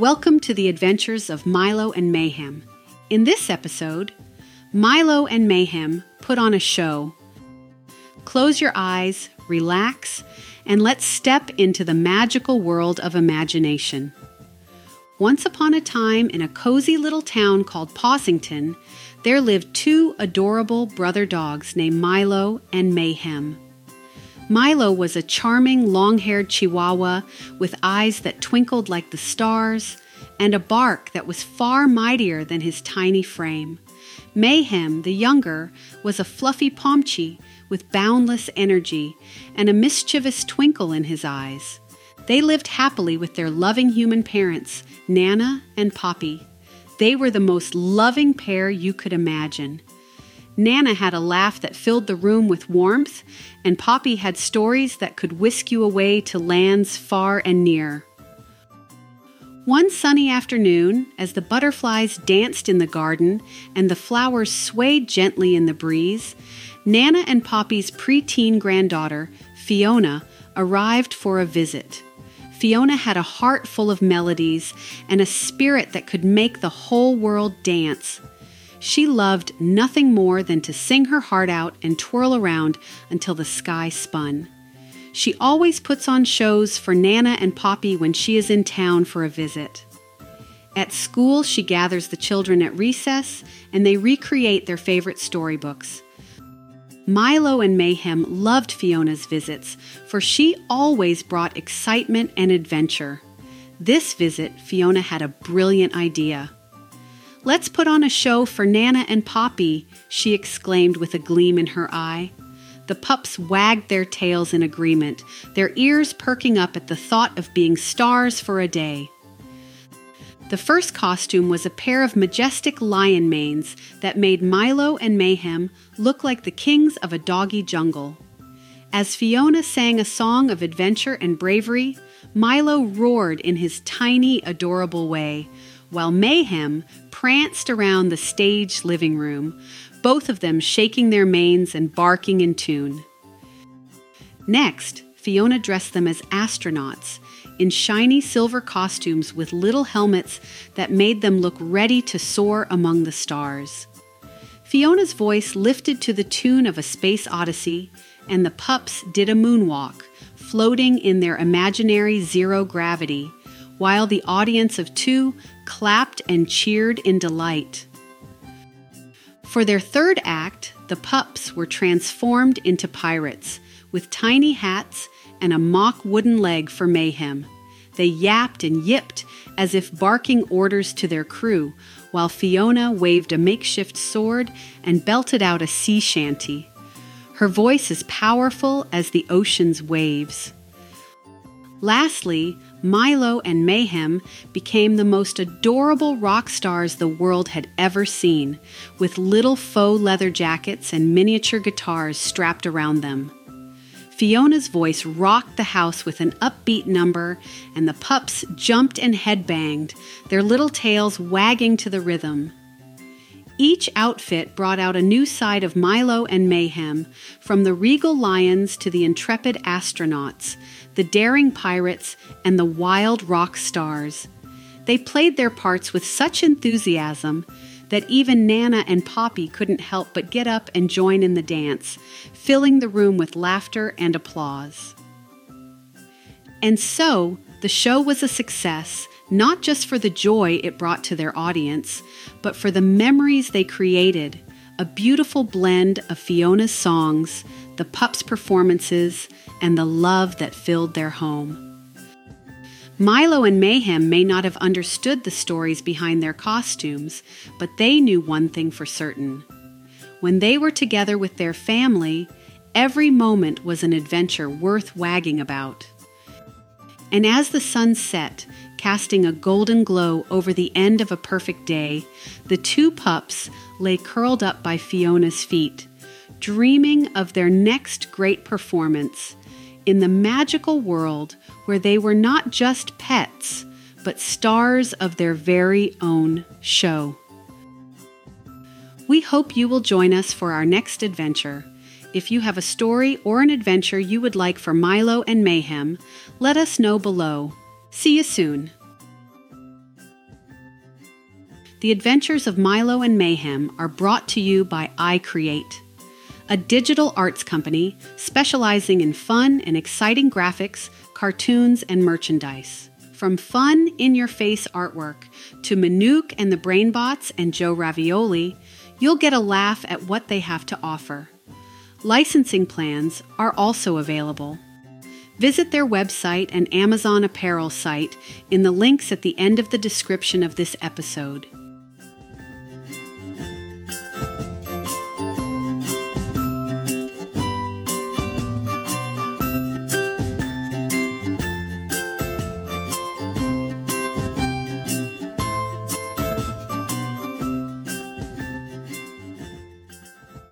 Welcome to the adventures of Milo and Mayhem. In this episode, Milo and Mayhem put on a show. Close your eyes, relax, and let's step into the magical world of imagination. Once upon a time, in a cozy little town called Pawsington, there lived two adorable brother dogs named Milo and Mayhem. Milo was a charming, long haired chihuahua with eyes that twinkled like the stars and a bark that was far mightier than his tiny frame. Mayhem, the younger, was a fluffy pomchi with boundless energy and a mischievous twinkle in his eyes. They lived happily with their loving human parents, Nana and Poppi. They were the most loving pair you could imagine. Nana had a laugh that filled the room with warmth, and Poppi had stories that could whisk you away to lands far and near. One sunny afternoon, as the butterflies danced in the garden and the flowers swayed gently in the breeze, Nana and Poppi's preteen granddaughter, Fiona, arrived for a visit. Fiona had a heart full of melodies and a spirit that could make the whole world dance. She loved nothing more than to sing her heart out and twirl around until the sky spun. She always puts on shows for Nana and Poppi when she is in town for a visit. At school, she gathers the children at recess and they recreate their favorite storybooks. Milo and Mayhem loved Fiona's visits, for she always brought excitement and adventure. This visit, Fiona had a brilliant idea. Let's put on a show for Nana and Poppi, she exclaimed with a gleam in her eye. The pups wagged their tails in agreement, their ears perking up at the thought of being stars for a day. The first costume was a pair of majestic lion manes that made Milo and Mayhem look like the kings of a doggy jungle. As Fiona sang a song of adventure and bravery, Milo roared in his tiny, adorable way, while Mayhem pranced around the stage living room, both of them shaking their manes and barking in tune. Next, Fiona dressed them as astronauts in shiny silver costumes with little helmets that made them look ready to soar among the stars. Fiona's voice lifted to the tune of a space odyssey, and the pups did a moonwalk, floating in their imaginary zero gravity, while the audience of two clapped and cheered in delight. For their third act, the pups were transformed into pirates, with tiny hats and a mock wooden leg for mayhem. They yapped and yipped as if barking orders to their crew, while Fiona waved a makeshift sword and belted out a sea shanty. Her voice as powerful as the ocean's waves. Lastly, Milo and Mayhem became the most adorable rock stars the world had ever seen, with little faux leather jackets and miniature guitars strapped around them. Fiona's voice rocked the house with an upbeat number, and the pups jumped and headbanged, their little tails wagging to the rhythm. Each outfit brought out a new side of Milo and Mayhem, from the regal lions to the intrepid astronauts, the daring pirates, and the wild rock stars. They played their parts with such enthusiasm that even Nana and Poppi couldn't help but get up and join in the dance, filling the room with laughter and applause. And so, the show was a success, not just for the joy it brought to their audience, but for the memories they created a beautiful blend of Fiona's songs, the pups' performances, and the love that filled their home. Milo and Mayhem may not have understood the stories behind their costumes, but they knew one thing for certain. When they were together with their family, every moment was an adventure worth wagging about. And as the sun set, casting a golden glow over the end of a perfect day, the two pups lay curled up by Fiona's feet, dreaming of their next great performance in the magical world where they were not just pets, but stars of their very own show. We hope you will join us for our next adventure. If you have a story or an adventure you would like for Milo and Mayhem, let us know below. See you soon. The Adventures of Milo and Mayhem are brought to you by iCreate, a digital arts company specializing in fun and exciting graphics, cartoons, and merchandise. From fun, in your face artwork to Manook and the Brainbots and Joe Ravioli, you'll get a laugh at what they have to offer. Licensing plans are also available. Visit their website and Amazon apparel site in the links at the end of the description of this episode.